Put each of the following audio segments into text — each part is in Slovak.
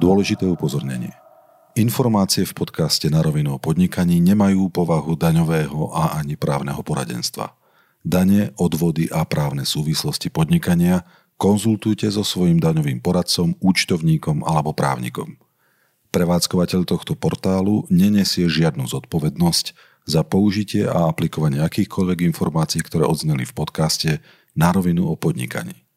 Dôležité upozornenie. Informácie v podcaste na rovinu o podnikaní nemajú povahu daňového a ani právneho poradenstva. Dane, odvody a právne súvislosti podnikania konzultujte so svojím daňovým poradcom, účtovníkom alebo právnikom. Prevádzkovateľ tohto portálu nenesie žiadnu zodpovednosť za použitie a aplikovanie akýchkoľvek informácií, ktoré odzneli v podcaste na rovinu o podnikaní.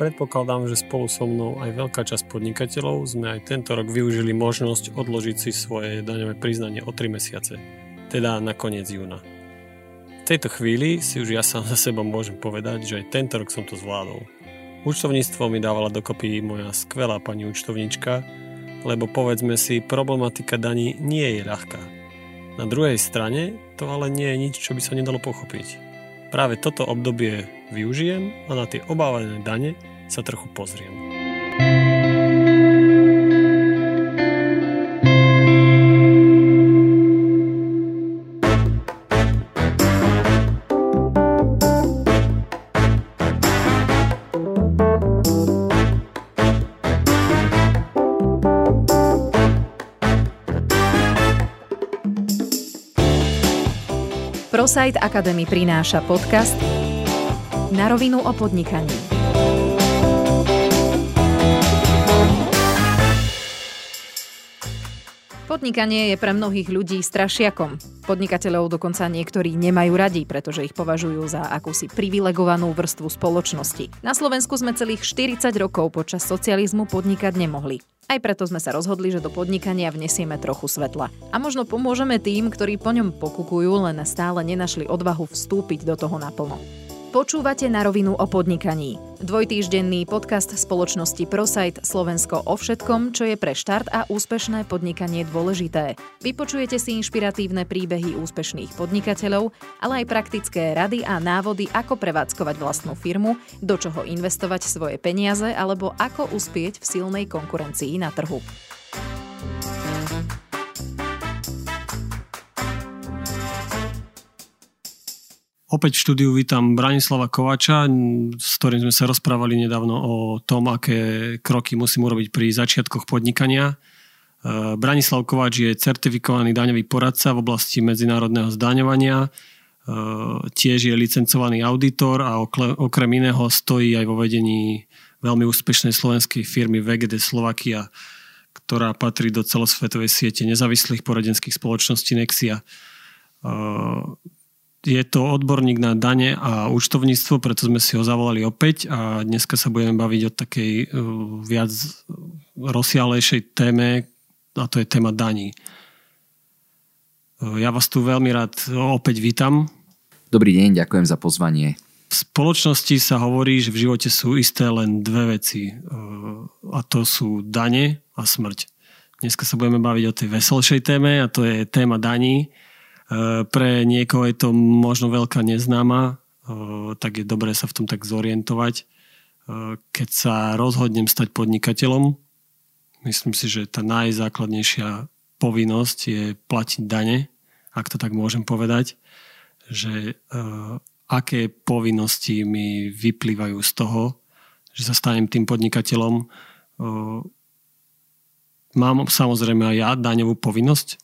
Predpokladám, že spolu so mnou aj veľká časť podnikateľov sme aj tento rok využili možnosť odložiť si svoje daňové priznanie o 3 mesiace, teda na koniec júna. V tejto chvíli si už ja sám za seba môžem povedať, že aj tento rok som to zvládol. Účtovníctvo mi dávala dokopy moja skvelá pani účtovnička, lebo povedzme si, problematika daní nie je ľahká. Na druhej strane to ale nie je nič, čo by sa nedalo pochopiť. Práve toto obdobie využijem a na tie obávané dane sa trochu pozriem. ProSite Academy prináša podcast Na rovinu o podnikaní. Podnikanie je pre mnohých ľudí strašiakom. Podnikateľov dokonca niektorí nemajú radi, pretože ich považujú za akúsi privilegovanú vrstvu spoločnosti. Na Slovensku sme celých 40 rokov počas socializmu podnikať nemohli. Aj preto sme sa rozhodli, že do podnikania vnesieme trochu svetla. A možno pomôžeme tým, ktorí po ňom pokukujú, len stále nenašli odvahu vstúpiť do toho naplno. Počúvate na rovinu o podnikaní. Dvojtýždenný podcast spoločnosti ProSite Slovensko o všetkom, čo je pre štart a úspešné podnikanie dôležité. Vypočujete si inšpiratívne príbehy úspešných podnikateľov, ale aj praktické rady a návody, ako prevádzkovať vlastnú firmu, do čoho investovať svoje peniaze alebo ako uspieť v silnej konkurencii na trhu. Opäť v štúdiu vítam Branislava Kovača, s ktorým sme sa rozprávali nedávno o tom, aké kroky musím urobiť pri začiatkoch podnikania. E, Branislav Kovač je certifikovaný daňový poradca v oblasti medzinárodného zdaňovania, e, tiež je licencovaný auditor a okrem iného stojí aj vo vedení veľmi úspešnej slovenskej firmy VGD Slovakia, ktorá patrí do celosvetovej siete nezávislých poradenských spoločností Nexia e, je to odborník na dane a účtovníctvo, preto sme si ho zavolali opäť a dneska sa budeme baviť o takej uh, viac rozsiahlejšej téme a to je téma daní. Uh, ja vás tu veľmi rád opäť vítam. Dobrý deň, ďakujem za pozvanie. V spoločnosti sa hovorí, že v živote sú isté len dve veci uh, a to sú dane a smrť. Dneska sa budeme baviť o tej veselšej téme a to je téma daní pre niekoho je to možno veľká neznáma, eh, tak je dobré sa v tom tak zorientovať. Eh, keď sa rozhodnem stať podnikateľom, myslím si, že tá najzákladnejšia povinnosť je platiť dane, ak to tak môžem povedať, že aké povinnosti mi vyplývajú z toho, že sa stanem tým podnikateľom. Mám samozrejme aj ja daňovú povinnosť,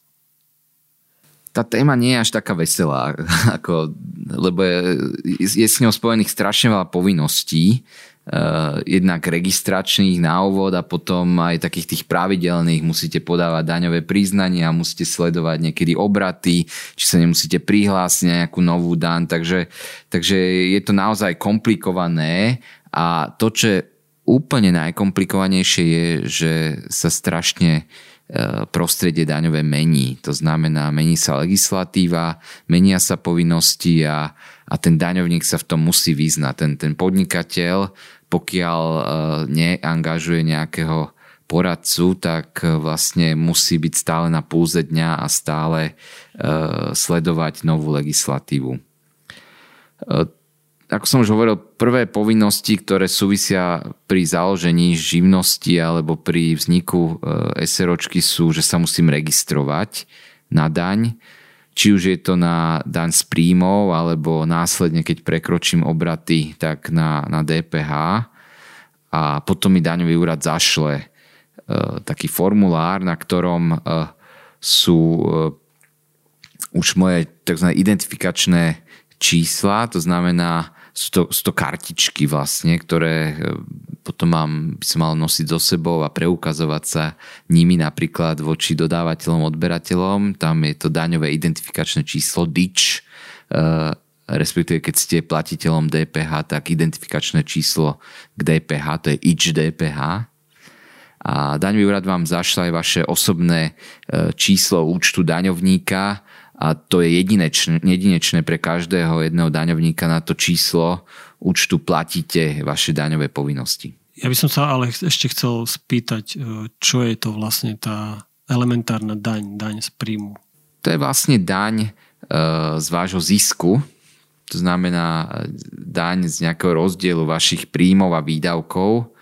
tá téma nie je až taká veselá, ako, lebo je, je s ňou spojených strašne veľa povinností, uh, jednak registračných na úvod a potom aj takých tých pravidelných. Musíte podávať daňové priznania, musíte sledovať niekedy obraty, či sa nemusíte prihlásiť nejakú novú dan, takže, takže je to naozaj komplikované a to, čo je úplne najkomplikovanejšie je, že sa strašne uh, prostredie daňové mení. To znamená, mení sa legislatíva, menia sa povinnosti a, a ten daňovník sa v tom musí vyznať. Ten, ten podnikateľ, pokiaľ uh, neangažuje nejakého poradcu, tak vlastne musí byť stále na púze dňa a stále sledovať novú legislatívu ako som už hovoril, prvé povinnosti, ktoré súvisia pri založení živnosti alebo pri vzniku e, SROčky sú, že sa musím registrovať na daň. Či už je to na daň z príjmov, alebo následne, keď prekročím obraty, tak na, na DPH. A potom mi daňový úrad zašle e, taký formulár, na ktorom e, sú už moje tzv. identifikačné čísla, to znamená sú to, sú to kartičky vlastne, ktoré e, potom mám, by som mal nosiť so sebou a preukazovať sa nimi napríklad voči dodávateľom, odberateľom. Tam je to daňové identifikačné číslo DIČ, e, respektíve keď ste platiteľom DPH, tak identifikačné číslo k DPH, to je IČ DPH. A daňový úrad vám zašla aj vaše osobné e, číslo účtu daňovníka, a to je jedinečné, jedinečné pre každého jedného daňovníka na to číslo účtu platíte vaše daňové povinnosti. Ja by som sa ale ešte chcel spýtať, e, čo je to vlastne tá elementárna daň, daň z príjmu? To je vlastne daň e, z vášho zisku, to znamená e, daň z nejakého rozdielu vašich príjmov a výdavkov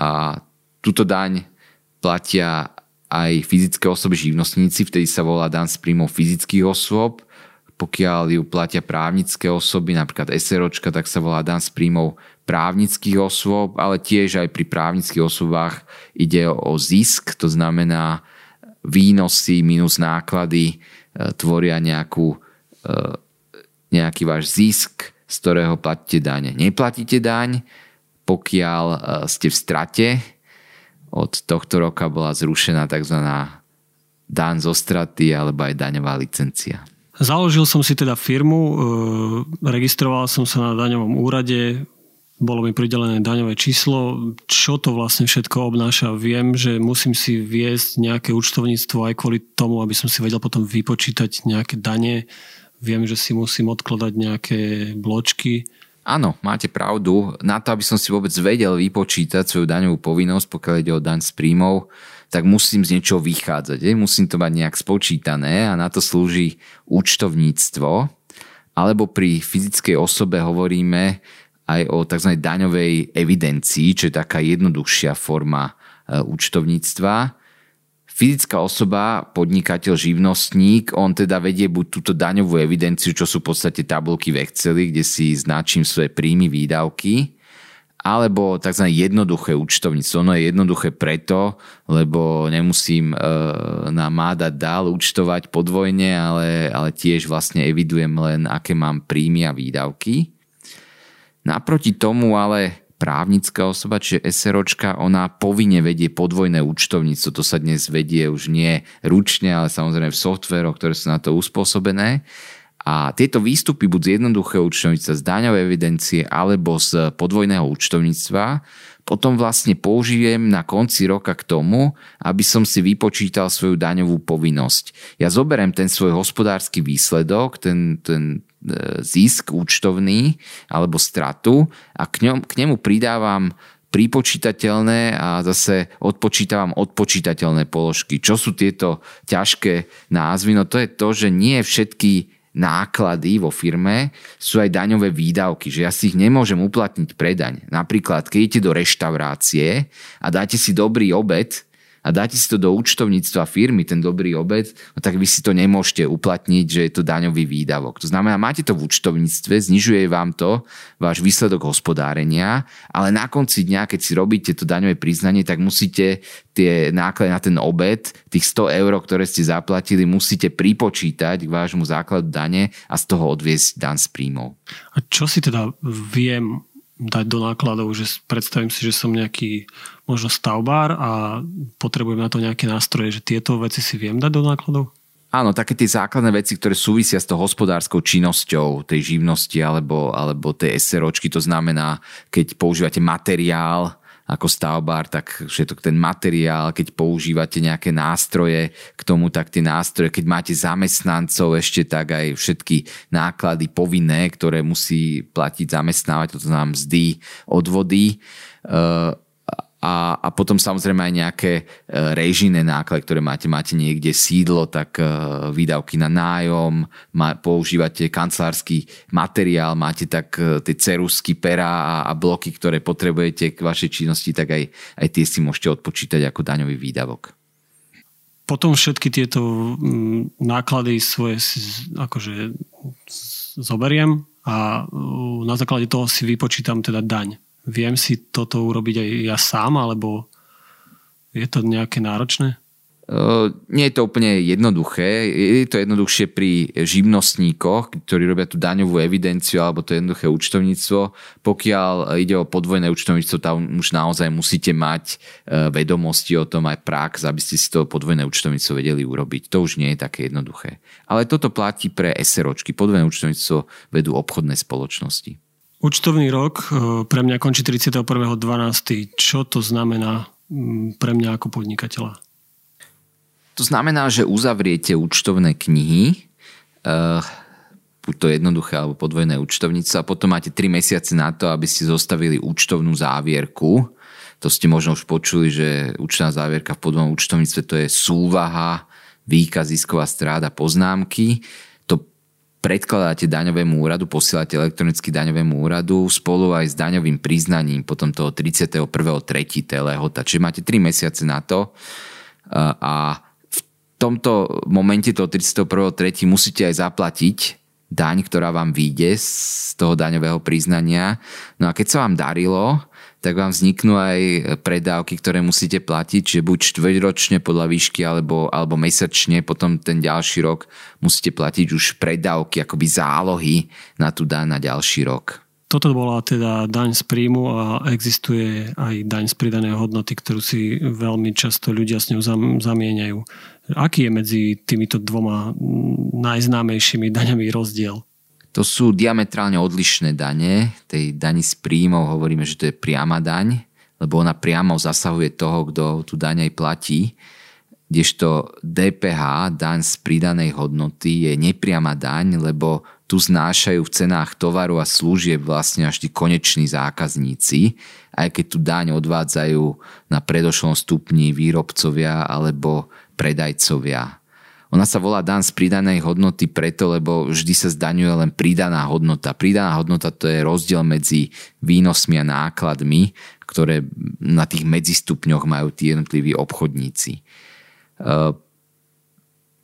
a túto daň platia aj fyzické osoby živnostníci, vtedy sa volá dan z príjmov fyzických osôb. Pokiaľ ju platia právnické osoby, napríklad SROčka, tak sa volá dan z príjmov právnických osôb, ale tiež aj pri právnických osobách ide o zisk, to znamená výnosy minus náklady e, tvoria nejakú, e, nejaký váš zisk, z ktorého platíte daň. Neplatíte daň, pokiaľ e, ste v strate, od tohto roka bola zrušená tzv. daň zo straty alebo aj daňová licencia. Založil som si teda firmu, e, registroval som sa na daňovom úrade, bolo mi pridelené daňové číslo. Čo to vlastne všetko obnáša? Viem, že musím si viesť nejaké účtovníctvo aj kvôli tomu, aby som si vedel potom vypočítať nejaké dane. Viem, že si musím odkladať nejaké bločky. Áno, máte pravdu. Na to, aby som si vôbec vedel vypočítať svoju daňovú povinnosť, pokiaľ ide o daň z príjmov, tak musím z niečoho vychádzať. Je? Musím to mať nejak spočítané a na to slúži účtovníctvo. Alebo pri fyzickej osobe hovoríme aj o tzv. daňovej evidencii, čo je taká jednoduchšia forma e, účtovníctva fyzická osoba, podnikateľ, živnostník, on teda vedie buď túto daňovú evidenciu, čo sú v podstate tabulky v Exceli, kde si značím svoje príjmy, výdavky, alebo tzv. jednoduché účtovníctvo. Ono je jednoduché preto, lebo nemusím e, na máda dál účtovať podvojne, ale, ale tiež vlastne evidujem len, aké mám príjmy a výdavky. Naproti tomu ale právnická osoba, čiže SROčka, ona povinne vedie podvojné účtovníctvo. To sa dnes vedie už nie ručne, ale samozrejme v softveroch, ktoré sú na to uspôsobené. A tieto výstupy buď z jednoduchého účtovníctva, z daňovej evidencie alebo z podvojného účtovníctva potom vlastne použijem na konci roka k tomu, aby som si vypočítal svoju daňovú povinnosť. Ja zoberiem ten svoj hospodársky výsledok, ten, ten zisk účtovný alebo stratu a k, ňom, k nemu pridávam pripočítateľné a zase odpočítavam odpočítateľné položky. Čo sú tieto ťažké názvy? No to je to, že nie všetky náklady vo firme sú aj daňové výdavky, že ja si ich nemôžem uplatniť pre daň. Napríklad, keď idete do reštaurácie a dáte si dobrý obed, a dáte si to do účtovníctva firmy, ten dobrý obed, no tak vy si to nemôžete uplatniť, že je to daňový výdavok. To znamená, máte to v účtovníctve, znižuje vám to váš výsledok hospodárenia, ale na konci dňa, keď si robíte to daňové priznanie, tak musíte tie náklady na ten obed, tých 100 eur, ktoré ste zaplatili, musíte pripočítať k vášmu základu dane a z toho odviesť dan z príjmov. A čo si teda viem dať do nákladov, že predstavím si, že som nejaký možno stavbár a potrebujem na to nejaké nástroje, že tieto veci si viem dať do nákladov? Áno, také tie základné veci, ktoré súvisia s tou hospodárskou činnosťou tej živnosti alebo, alebo tej SROčky, to znamená, keď používate materiál, ako stavbár, tak všetok ten materiál, keď používate nejaké nástroje k tomu, tak tie nástroje, keď máte zamestnancov ešte, tak aj všetky náklady povinné, ktoré musí platiť zamestnávať, to znamená mzdy, odvody. A a potom samozrejme aj nejaké e, režijné náklady, ktoré máte. Máte niekde sídlo, tak e, výdavky na nájom, používate kancelársky materiál, máte tak tie cerusky, pera a, a bloky, ktoré potrebujete k vašej činnosti, tak aj, aj tie si môžete odpočítať ako daňový výdavok. Potom všetky tieto mm, náklady svoje akože zoberiem a na základe toho si vypočítam teda daň. Viem si toto urobiť aj ja sám, alebo je to nejaké náročné? Nie je to úplne jednoduché. Je to jednoduchšie pri živnostníkoch, ktorí robia tú daňovú evidenciu alebo to jednoduché účtovníctvo. Pokiaľ ide o podvojné účtovníctvo, tam už naozaj musíte mať vedomosti o tom aj prax, aby ste si to podvojné účtovníctvo vedeli urobiť. To už nie je také jednoduché. Ale toto platí pre SROčky. Podvojné účtovníctvo vedú obchodné spoločnosti. Účtovný rok pre mňa končí 31.12. Čo to znamená pre mňa ako podnikateľa? To znamená, že uzavriete účtovné knihy, uh, buď to jednoduché alebo podvojné účtovníctvo a potom máte 3 mesiace na to, aby ste zostavili účtovnú závierku. To ste možno už počuli, že účtovná závierka v podvojnom účtovníctve to je súvaha, výkaz, zisková stráda, poznámky. To predkladáte daňovému úradu, posielate elektronicky daňovému úradu spolu aj s daňovým priznaním potom toho 31.3. lehota. Čiže máte 3 mesiace na to a tomto momente toho 31.3. musíte aj zaplatiť daň, ktorá vám vyjde z toho daňového priznania. No a keď sa vám darilo, tak vám vzniknú aj predávky, ktoré musíte platiť, že buď štvrťročne podľa výšky alebo, alebo mesačne, potom ten ďalší rok musíte platiť už predávky, akoby zálohy na tú daň na ďalší rok. Toto bola teda daň z príjmu a existuje aj daň z pridanej hodnoty, ktorú si veľmi často ľudia s ňou zamieňajú. Aký je medzi týmito dvoma najznámejšími daňami rozdiel? To sú diametrálne odlišné dane. Tej dani z príjmov hovoríme, že to je priama daň, lebo ona priamo zasahuje toho, kto tú daň aj platí. Kdežto DPH, daň z pridanej hodnoty, je nepriama daň, lebo tu znášajú v cenách tovaru a služieb vlastne až tí koneční zákazníci, aj keď tu daň odvádzajú na predošlom stupni výrobcovia alebo predajcovia. Ona sa volá dan z pridanej hodnoty preto, lebo vždy sa zdaňuje len pridaná hodnota. Pridaná hodnota to je rozdiel medzi výnosmi a nákladmi, ktoré na tých medzistupňoch majú tí jednotliví obchodníci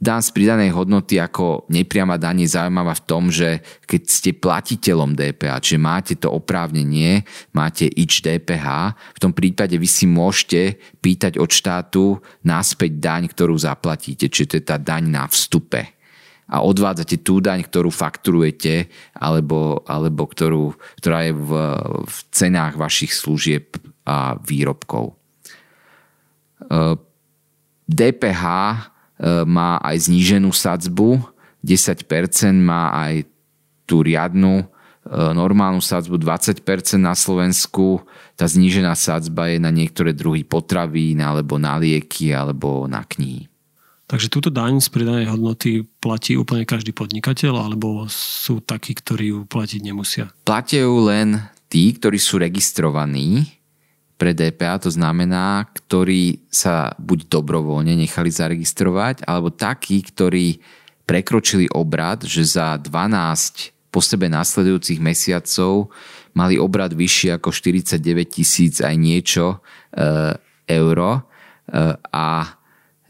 Dan z pridanej hodnoty ako nepriama daň je zaujímavá v tom, že keď ste platiteľom DPH, čiže máte to oprávnenie, máte ič DPH, v tom prípade vy si môžete pýtať od štátu naspäť daň, ktorú zaplatíte, čiže to je tá daň na vstupe a odvádzate tú daň, ktorú fakturujete alebo, alebo ktorú, ktorá je v, v cenách vašich služieb a výrobkov. DPH E, má aj zníženú sadzbu, 10% má aj tú riadnu e, normálnu sadzbu 20% na Slovensku. Tá znížená sadzba je na niektoré druhy potravín alebo na lieky alebo na knihy. Takže túto daň z pridanej hodnoty platí úplne každý podnikateľ alebo sú takí, ktorí ju platiť nemusia? Platia ju len tí, ktorí sú registrovaní pre DPA, to znamená, ktorí sa buď dobrovoľne nechali zaregistrovať, alebo takí, ktorí prekročili obrad, že za 12 po sebe nasledujúcich mesiacov mali obrad vyšší ako 49 tisíc aj niečo e, euro e, a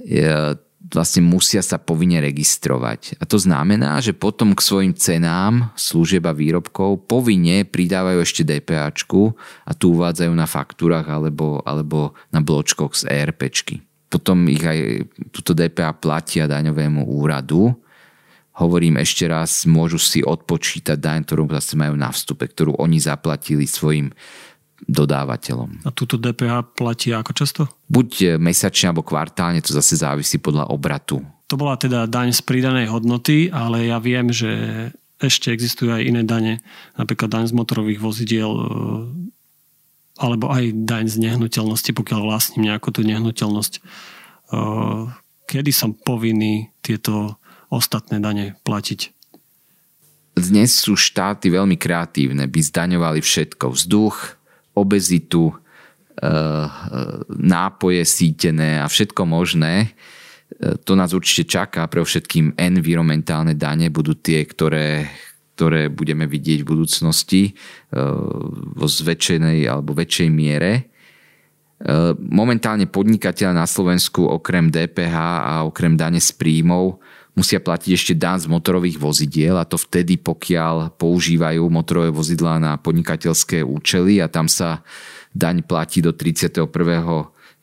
e, vlastne musia sa povinne registrovať. A to znamená, že potom k svojim cenám služieb výrobkov povinne pridávajú ešte DPA a tu uvádzajú na faktúrach alebo, alebo na bločkoch z ERPčky. Potom ich aj túto DPA platia daňovému úradu. Hovorím ešte raz, môžu si odpočítať daň, ktorú zase majú na vstupe, ktorú oni zaplatili svojim dodávateľom. A túto DPH platí ako často? Buď mesačne alebo kvartálne, to zase závisí podľa obratu. To bola teda daň z pridanej hodnoty, ale ja viem, že ešte existujú aj iné dane, napríklad daň z motorových vozidiel e, alebo aj daň z nehnuteľnosti, pokiaľ vlastním nejakú tú nehnuteľnosť. E, kedy som povinný tieto ostatné dane platiť? Dnes sú štáty veľmi kreatívne, by zdaňovali všetko. Vzduch, obezitu, e, nápoje sítené a všetko možné. To nás určite čaká, pre všetkým environmentálne dane budú tie, ktoré, ktoré budeme vidieť v budúcnosti vo zväčšenej alebo väčšej miere. Momentálne podnikateľ na Slovensku okrem DPH a okrem dane z príjmov musia platiť ešte dan z motorových vozidiel a to vtedy, pokiaľ používajú motorové vozidlá na podnikateľské účely a tam sa daň platí do 31.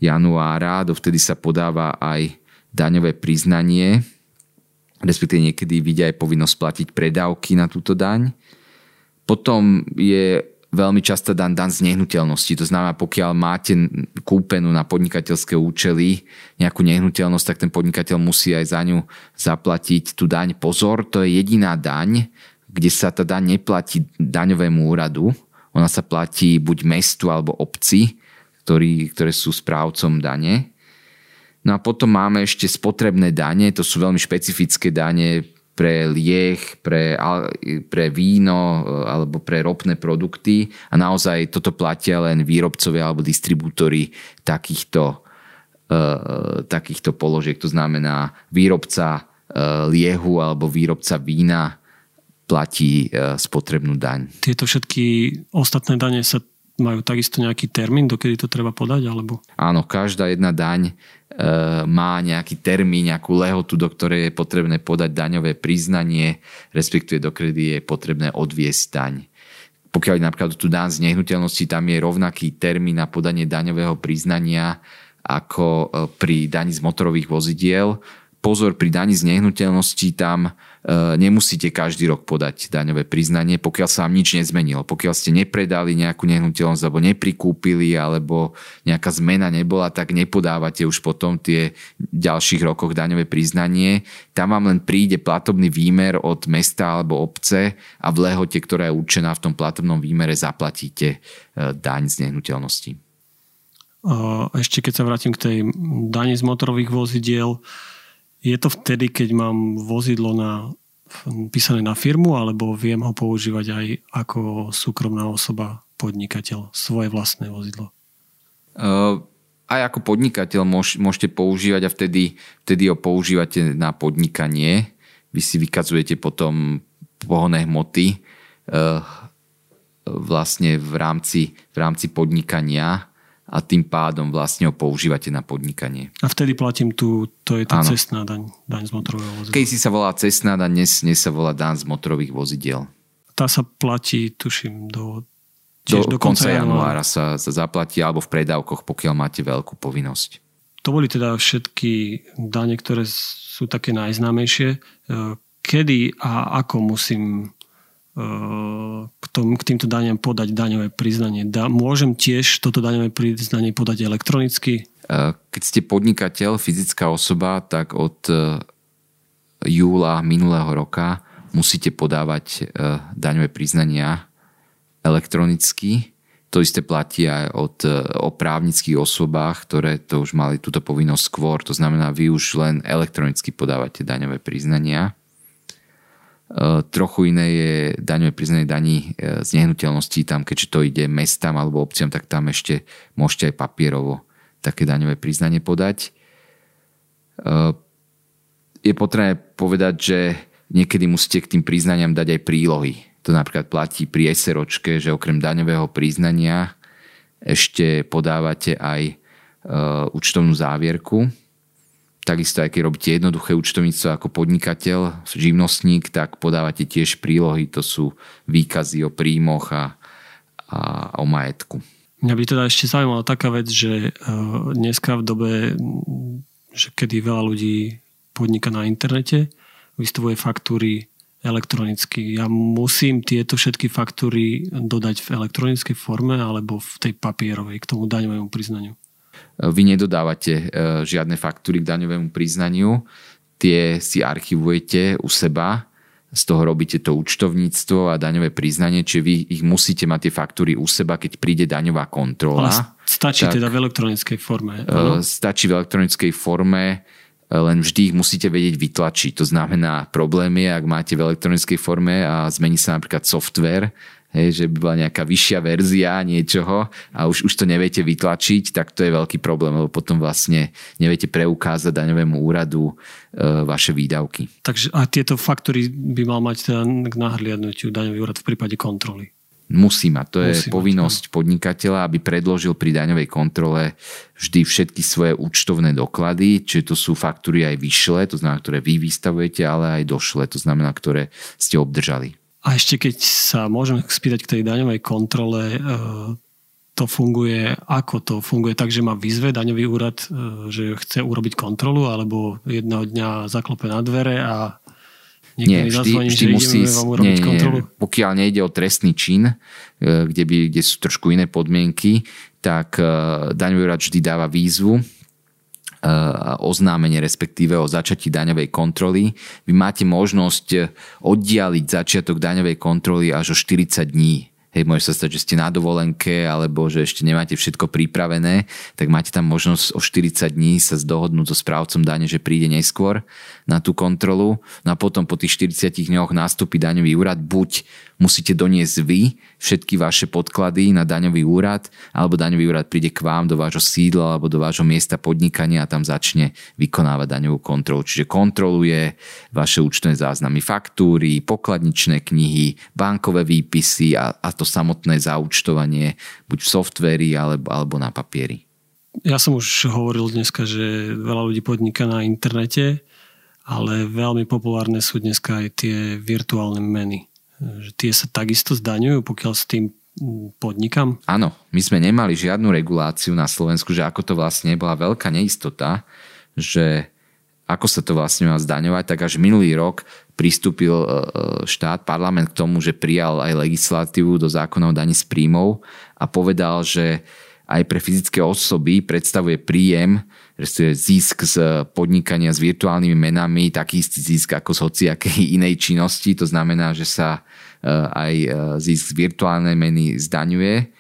januára, dovtedy sa podáva aj daňové priznanie, respektíve niekedy vidia aj povinnosť platiť predávky na túto daň. Potom je veľmi často dan dan z nehnuteľnosti. To znamená, pokiaľ máte kúpenú na podnikateľské účely nejakú nehnuteľnosť, tak ten podnikateľ musí aj za ňu zaplatiť tú daň. Pozor, to je jediná daň, kde sa tá daň neplatí daňovému úradu. Ona sa platí buď mestu alebo obci, ktorý, ktoré sú správcom dane. No a potom máme ešte spotrebné dane, to sú veľmi špecifické dane, pre lieh, pre, pre víno e, alebo pre ropné produkty a naozaj toto platia len výrobcovia alebo distribútory takýchto, uh, takýchto položiek. To znamená výrobca uh, liehu alebo výrobca vína platí uh, spotrebnú daň. Tieto všetky ostatné dane sa majú takisto nejaký termín, dokedy to treba podať? Alebo? Áno, každá jedna daň e, má nejaký termín, nejakú lehotu, do ktorej je potrebné podať daňové priznanie, respektíve dokedy je potrebné odviesť daň. Pokiaľ napríklad tu daň z nehnuteľnosti, tam je rovnaký termín na podanie daňového priznania ako e, pri daní z motorových vozidiel. Pozor, pri daní z nehnuteľnosti tam nemusíte každý rok podať daňové priznanie, pokiaľ sa vám nič nezmenilo. Pokiaľ ste nepredali nejakú nehnuteľnosť alebo neprikúpili alebo nejaká zmena nebola, tak nepodávate už potom tie ďalších rokoch daňové priznanie. Tam vám len príde platobný výmer od mesta alebo obce a v lehote, ktorá je určená v tom platobnom výmere, zaplatíte e, daň z nehnuteľnosti. Ešte keď sa vrátim k tej dani z motorových vozidiel, je to vtedy, keď mám vozidlo na, písané na firmu, alebo viem ho používať aj ako súkromná osoba, podnikateľ, svoje vlastné vozidlo? Uh, aj ako podnikateľ môž, môžete používať a vtedy, vtedy ho používate na podnikanie. Vy si vykazujete potom pohonné hmoty uh, vlastne v rámci, v rámci podnikania a tým pádom vlastne ho používate na podnikanie. A vtedy platím tu, to je tá ano. cestná daň, daň z motorového vozidla. Keď si sa volá cestná daň, dnes, dnes sa volá daň z motorových vozidiel. Tá sa platí, tuším, do do, do konca januára sa, sa zaplatí alebo v predávkoch, pokiaľ máte veľkú povinnosť. To boli teda všetky dane, ktoré sú také najznámejšie. E, kedy a ako musím k, tom, k týmto daniam podať daňové priznanie. Da, môžem tiež toto daňové priznanie podať elektronicky? Keď ste podnikateľ, fyzická osoba, tak od e, júla minulého roka musíte podávať e, daňové priznania elektronicky. To isté platí aj od, o právnických osobách, ktoré to už mali túto povinnosť skôr. To znamená, vy už len elektronicky podávate daňové priznania. Eh, trochu iné je daňové priznanie daní eh, z nehnuteľností, tam keďže to ide mestám alebo obciam, tak tam ešte môžete aj papierovo také daňové priznanie podať. Eh, je potrebné povedať, že niekedy musíte k tým priznaniam dať aj prílohy. To napríklad platí pri SROčke, že okrem daňového priznania ešte podávate aj účtovnú závierku, Takisto, aj keď robíte jednoduché účtovníctvo ako podnikateľ, živnostník, tak podávate tiež prílohy, to sú výkazy o príjmoch a, a o majetku. Mňa by teda ešte zaujímala taká vec, že e, dneska v dobe, že kedy veľa ľudí podniká na internete, vystavuje faktúry elektronicky. Ja musím tieto všetky faktúry dodať v elektronickej forme alebo v tej papierovej k tomu daňovému priznaniu vy nedodávate e, žiadne faktúry k daňovému priznaniu, tie si archivujete u seba, z toho robíte to účtovníctvo a daňové priznanie, čiže vy ich musíte mať tie faktúry u seba, keď príde daňová kontrola. Ale stačí tak, teda v elektronickej forme. Ano? E, stačí v elektronickej forme, e, len vždy ich musíte vedieť vytlačiť. To znamená, problém je, ak máte v elektronickej forme a zmení sa napríklad software hej, že by bola nejaká vyššia verzia niečoho a už, už to neviete vytlačiť, tak to je veľký problém, lebo potom vlastne neviete preukázať daňovému úradu e, vaše výdavky. Takže a tieto faktory by mal mať teda k nahliadnutiu daňový úrad v prípade kontroly. Musí mať. To je Musí povinnosť mať, podnikateľa, aby predložil pri daňovej kontrole vždy všetky svoje účtovné doklady, čiže to sú faktúry aj vyšle, to znamená, ktoré vy vystavujete, ale aj došle, to znamená, ktoré ste obdržali. A ešte keď sa môžem spýtať k tej daňovej kontrole, e, to funguje, ako to funguje? Tak, že má vyzve daňový úrad, e, že chce urobiť kontrolu, alebo jedného dňa zaklope na dvere a nie, vždy, zazvoní, vždy musí, vám nie, nie, pokiaľ nejde o trestný čin, e, kde, by, kde sú trošku iné podmienky, tak daňový úrad vždy dáva výzvu oznámenie, respektíve o začatí daňovej kontroly. Vy máte možnosť oddialiť začiatok daňovej kontroly až o 40 dní hej, môže sa stať, že ste na dovolenke alebo že ešte nemáte všetko pripravené, tak máte tam možnosť o 40 dní sa zdohodnúť so správcom dane, že príde neskôr na tú kontrolu. No a potom po tých 40 dňoch nástupí daňový úrad. Buď musíte doniesť vy všetky vaše podklady na daňový úrad, alebo daňový úrad príde k vám do vášho sídla alebo do vášho miesta podnikania a tam začne vykonávať daňovú kontrolu. Čiže kontroluje vaše účtové záznamy, faktúry, pokladničné knihy, bankové výpisy a, a to samotné zaúčtovanie buď v softveri alebo, alebo na papieri. Ja som už hovoril dneska, že veľa ľudí podniká na internete, ale veľmi populárne sú dneska aj tie virtuálne meny že tie sa takisto zdaňujú, pokiaľ s tým podnikám? Áno, my sme nemali žiadnu reguláciu na Slovensku, že ako to vlastne bola veľká neistota, že ako sa to vlastne má zdaňovať, tak až minulý rok pristúpil e, e, štát, parlament k tomu, že prijal aj legislatívu do zákona o z príjmov a povedal, že aj pre fyzické osoby predstavuje príjem, respektíve zisk z podnikania s virtuálnymi menami, taký istý zisk ako z hociakej inej činnosti. To znamená, že sa e, aj zisk z virtuálnej meny zdaňuje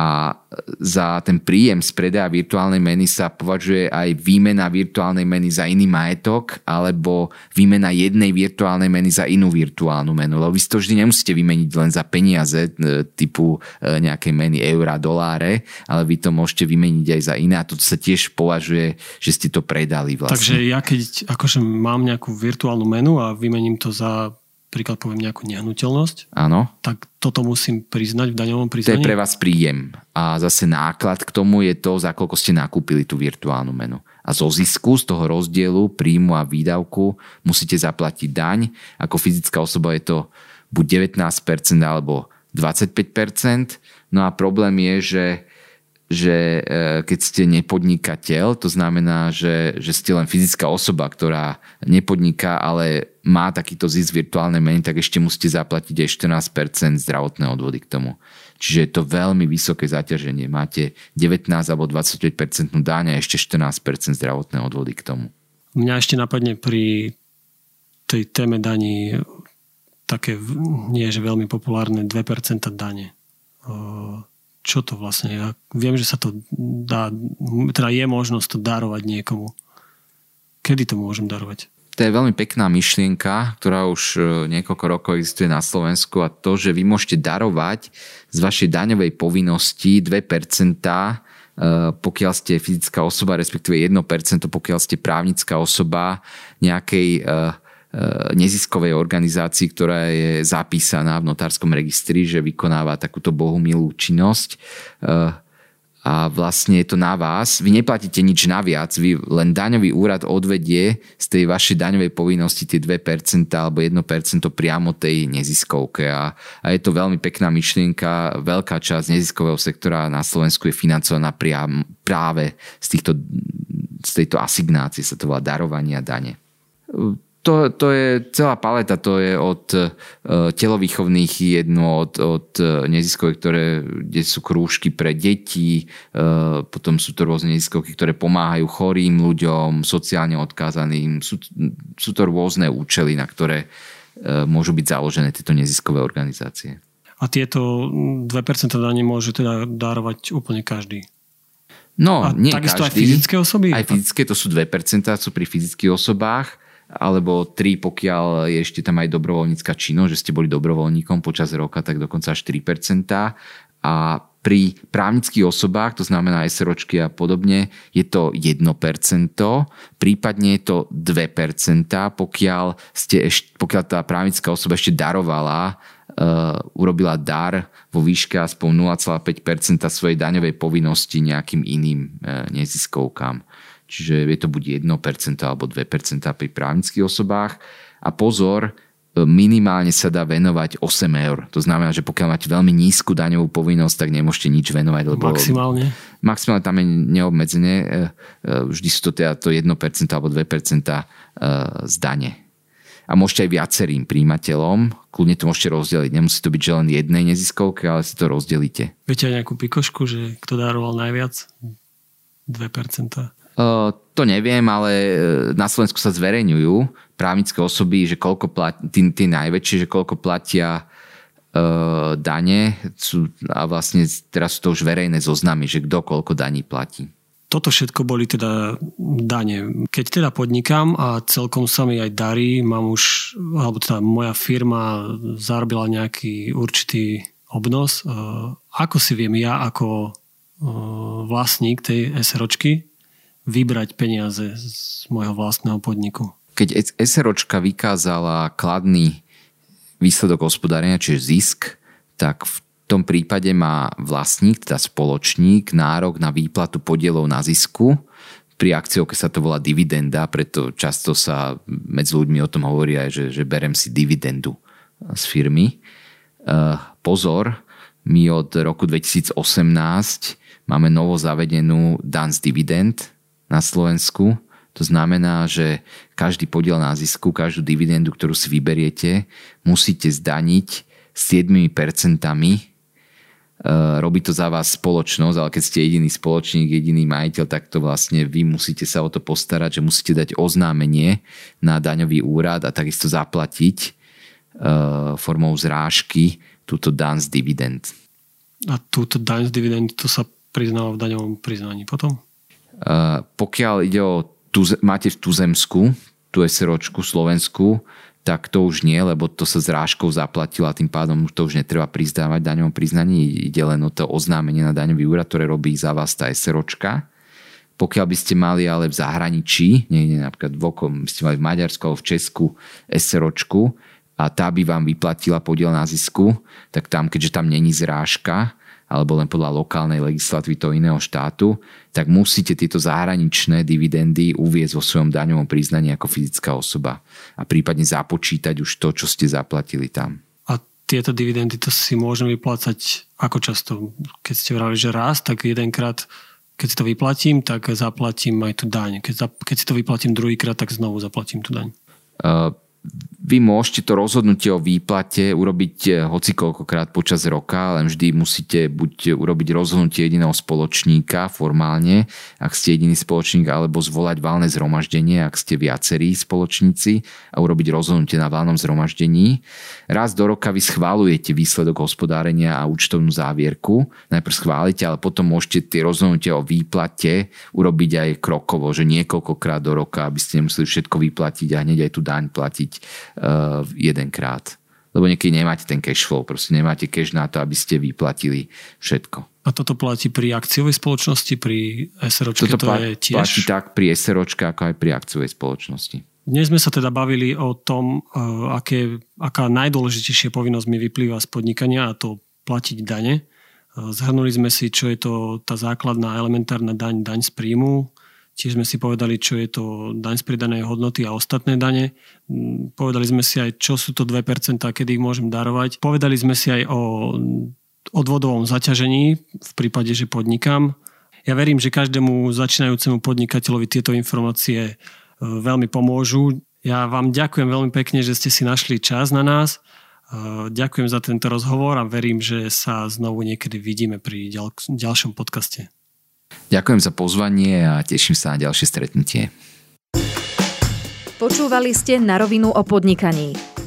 a za ten príjem z predaja virtuálnej meny sa považuje aj výmena virtuálnej meny za iný majetok alebo výmena jednej virtuálnej meny za inú virtuálnu menu. Lebo vy si to vždy nemusíte vymeniť len za peniaze e, typu e, nejakej meny eura, doláre, ale vy to môžete vymeniť aj za iné a to sa tiež považuje, že ste to predali vlastne. Takže ja keď akože mám nejakú virtuálnu menu a vymením to za príklad poviem nejakú nehnuteľnosť, Áno. tak toto musím priznať v daňovom priznaní? To je pre vás príjem. A zase náklad k tomu je to, za koľko ste nakúpili tú virtuálnu menu. A zo zisku, z toho rozdielu príjmu a výdavku musíte zaplatiť daň. Ako fyzická osoba je to buď 19% alebo 25%. No a problém je, že že e, keď ste nepodnikateľ, to znamená, že, že ste len fyzická osoba, ktorá nepodniká, ale má takýto zisk virtuálnej meny, tak ešte musíte zaplatiť aj 14% zdravotné odvody k tomu. Čiže je to veľmi vysoké zaťaženie. Máte 19 alebo 25% dáň a ešte 14% zdravotné odvody k tomu. Mňa ešte napadne pri tej téme daní také nie že veľmi populárne 2% dane čo to vlastne? Ja viem, že sa to dá, teda je možnosť to darovať niekomu. Kedy to môžem darovať? To je veľmi pekná myšlienka, ktorá už e, niekoľko rokov existuje na Slovensku a to, že vy môžete darovať z vašej daňovej povinnosti 2%, e, pokiaľ ste fyzická osoba, respektíve 1%, pokiaľ ste právnická osoba nejakej Eh, neziskovej organizácii, ktorá je zapísaná v notárskom registri, že vykonáva takúto bohumilú činnosť a vlastne je to na vás. Vy neplatíte nič naviac, vy len daňový úrad odvedie z tej vašej daňovej povinnosti tie 2% alebo 1% priamo tej neziskovke a, a je to veľmi pekná myšlienka. Veľká časť neziskového sektora na Slovensku je financovaná priam, práve z, týchto, z tejto asignácie, sa to volá darovania dane to, to je celá paleta, to je od uh, telovýchovných jedno, od, od uh, neziskových, ktoré, kde sú krúžky pre deti, uh, potom sú to rôzne neziskovky, ktoré pomáhajú chorým ľuďom, sociálne odkázaným, sú, sú to rôzne účely, na ktoré uh, môžu byť založené tieto neziskové organizácie. A tieto 2% dane môže teda darovať úplne každý? No, a nie takisto každý. aj fyzické osoby? Aj fyzické, to sú 2%, sú pri fyzických osobách alebo 3, pokiaľ je ešte tam aj dobrovoľnícka činnosť, že ste boli dobrovoľníkom počas roka, tak dokonca až 3%. A pri právnických osobách, to znamená SROčky a podobne, je to 1%, prípadne je to 2%, pokiaľ, ste ešte, pokiaľ tá právnická osoba ešte darovala, uh, urobila dar vo výške aspoň 0,5% svojej daňovej povinnosti nejakým iným uh, neziskovkám. Čiže je to buď 1% alebo 2% pri právnických osobách. A pozor, minimálne sa dá venovať 8 eur. To znamená, že pokiaľ máte veľmi nízku daňovú povinnosť, tak nemôžete nič venovať. Lebo maximálne? Maximálne tam je neobmedzenie. E, e, vždy sú to teda to 1% alebo 2% e, z dane. A môžete aj viacerým príjimateľom, kľudne to môžete rozdeliť. Nemusí to byť že len jednej neziskovke, ale si to rozdelíte. Viete aj nejakú pikošku, že kto daroval najviac? 2%? To neviem, ale e, na Slovensku sa zverejňujú právnické osoby, že koľko platia, tí, najväčšie, že koľko platia uh, dane sú, a vlastne teraz sú to už verejné zoznamy, že kto koľko daní platí. Toto všetko boli teda dane. Keď teda podnikám a celkom sa mi aj darí, mám už, alebo teda moja firma zarobila nejaký určitý obnos, ako si viem ja ako vlastník tej SROčky vybrať peniaze z môjho vlastného podniku. Keď SROčka vykázala kladný výsledok hospodárenia, čiže zisk, tak v tom prípade má vlastník, teda spoločník, nárok na výplatu podielov na zisku. Pri akciovke sa to volá dividenda, preto často sa medzi ľuďmi o tom hovorí aj, že, že berem si dividendu z firmy. Uh, pozor, my od roku 2018 máme novo zavedenú dan z dividend, na Slovensku. To znamená, že každý podiel na zisku, každú dividendu, ktorú si vyberiete, musíte zdaniť 7%. E, robí to za vás spoločnosť, ale keď ste jediný spoločník, jediný majiteľ, tak to vlastne vy musíte sa o to postarať, že musíte dať oznámenie na daňový úrad a takisto zaplatiť e, formou zrážky túto dan z dividend. A túto daň z dividend, to sa priznalo v daňovom priznaní potom? Eh, pokiaľ ide o tu, máte v tuzemsku, tú SROčku Slovensku, tak to už nie, lebo to sa zrážkou zaplatilo a tým pádom to už netreba prizdávať daňovom priznaní. Ide len o to oznámenie na daňový úrad, ktoré robí za vás tá SROčka. Pokiaľ by ste mali ale v zahraničí, niekde napríklad v okom, by ste mali v Maďarsku alebo v Česku SROčku a tá by vám vyplatila podiel na zisku, tak tam, keďže tam není zrážka, alebo len podľa lokálnej legislatívy toho iného štátu, tak musíte tieto zahraničné dividendy uviezť vo svojom daňovom priznaní ako fyzická osoba a prípadne započítať už to, čo ste zaplatili tam. A tieto dividendy to si môžem vyplácať ako často? Keď ste vrali, že raz, tak jedenkrát keď si to vyplatím, tak zaplatím aj tú daň. Keď, za, keď si to vyplatím druhýkrát, tak znovu zaplatím tú daň. Uh, vy môžete to rozhodnutie o výplate urobiť eh, hocikoľkokrát počas roka, len vždy musíte buď urobiť rozhodnutie jediného spoločníka formálne, ak ste jediný spoločník, alebo zvolať valné zhromaždenie, ak ste viacerí spoločníci a urobiť rozhodnutie na valnom zhromaždení. Raz do roka vy schválujete výsledok hospodárenia a účtovnú závierku. Najprv schválite, ale potom môžete tie rozhodnutia o výplate urobiť aj krokovo, že niekoľkokrát do roka, aby ste nemuseli všetko vyplatiť a hneď aj tú daň platiť uh, jedenkrát. Lebo niekedy nemáte ten cash flow, proste nemáte cash na to, aby ste vyplatili všetko. A toto platí pri akciovej spoločnosti, pri SROčke toto to je tiež? platí tak pri SROčke, ako aj pri akciovej spoločnosti. Dnes sme sa teda bavili o tom, e, aké, aká najdôležitejšia povinnosť mi vyplýva z podnikania a to platiť dane. E, zhrnuli sme si, čo je to tá základná elementárna daň, daň z príjmu, Tiež sme si povedali, čo je to daň z pridanej hodnoty a ostatné dane. Povedali sme si aj, čo sú to 2%, kedy ich môžem darovať. Povedali sme si aj o odvodovom zaťažení v prípade, že podnikám. Ja verím, že každému začínajúcemu podnikateľovi tieto informácie e, veľmi pomôžu. Ja vám ďakujem veľmi pekne, že ste si našli čas na nás. E, ďakujem za tento rozhovor a verím, že sa znovu niekedy vidíme pri ďal- ďalšom podcaste. Ďakujem za pozvanie a teším sa na ďalšie stretnutie. Počúvali ste na rovinu o podnikaní.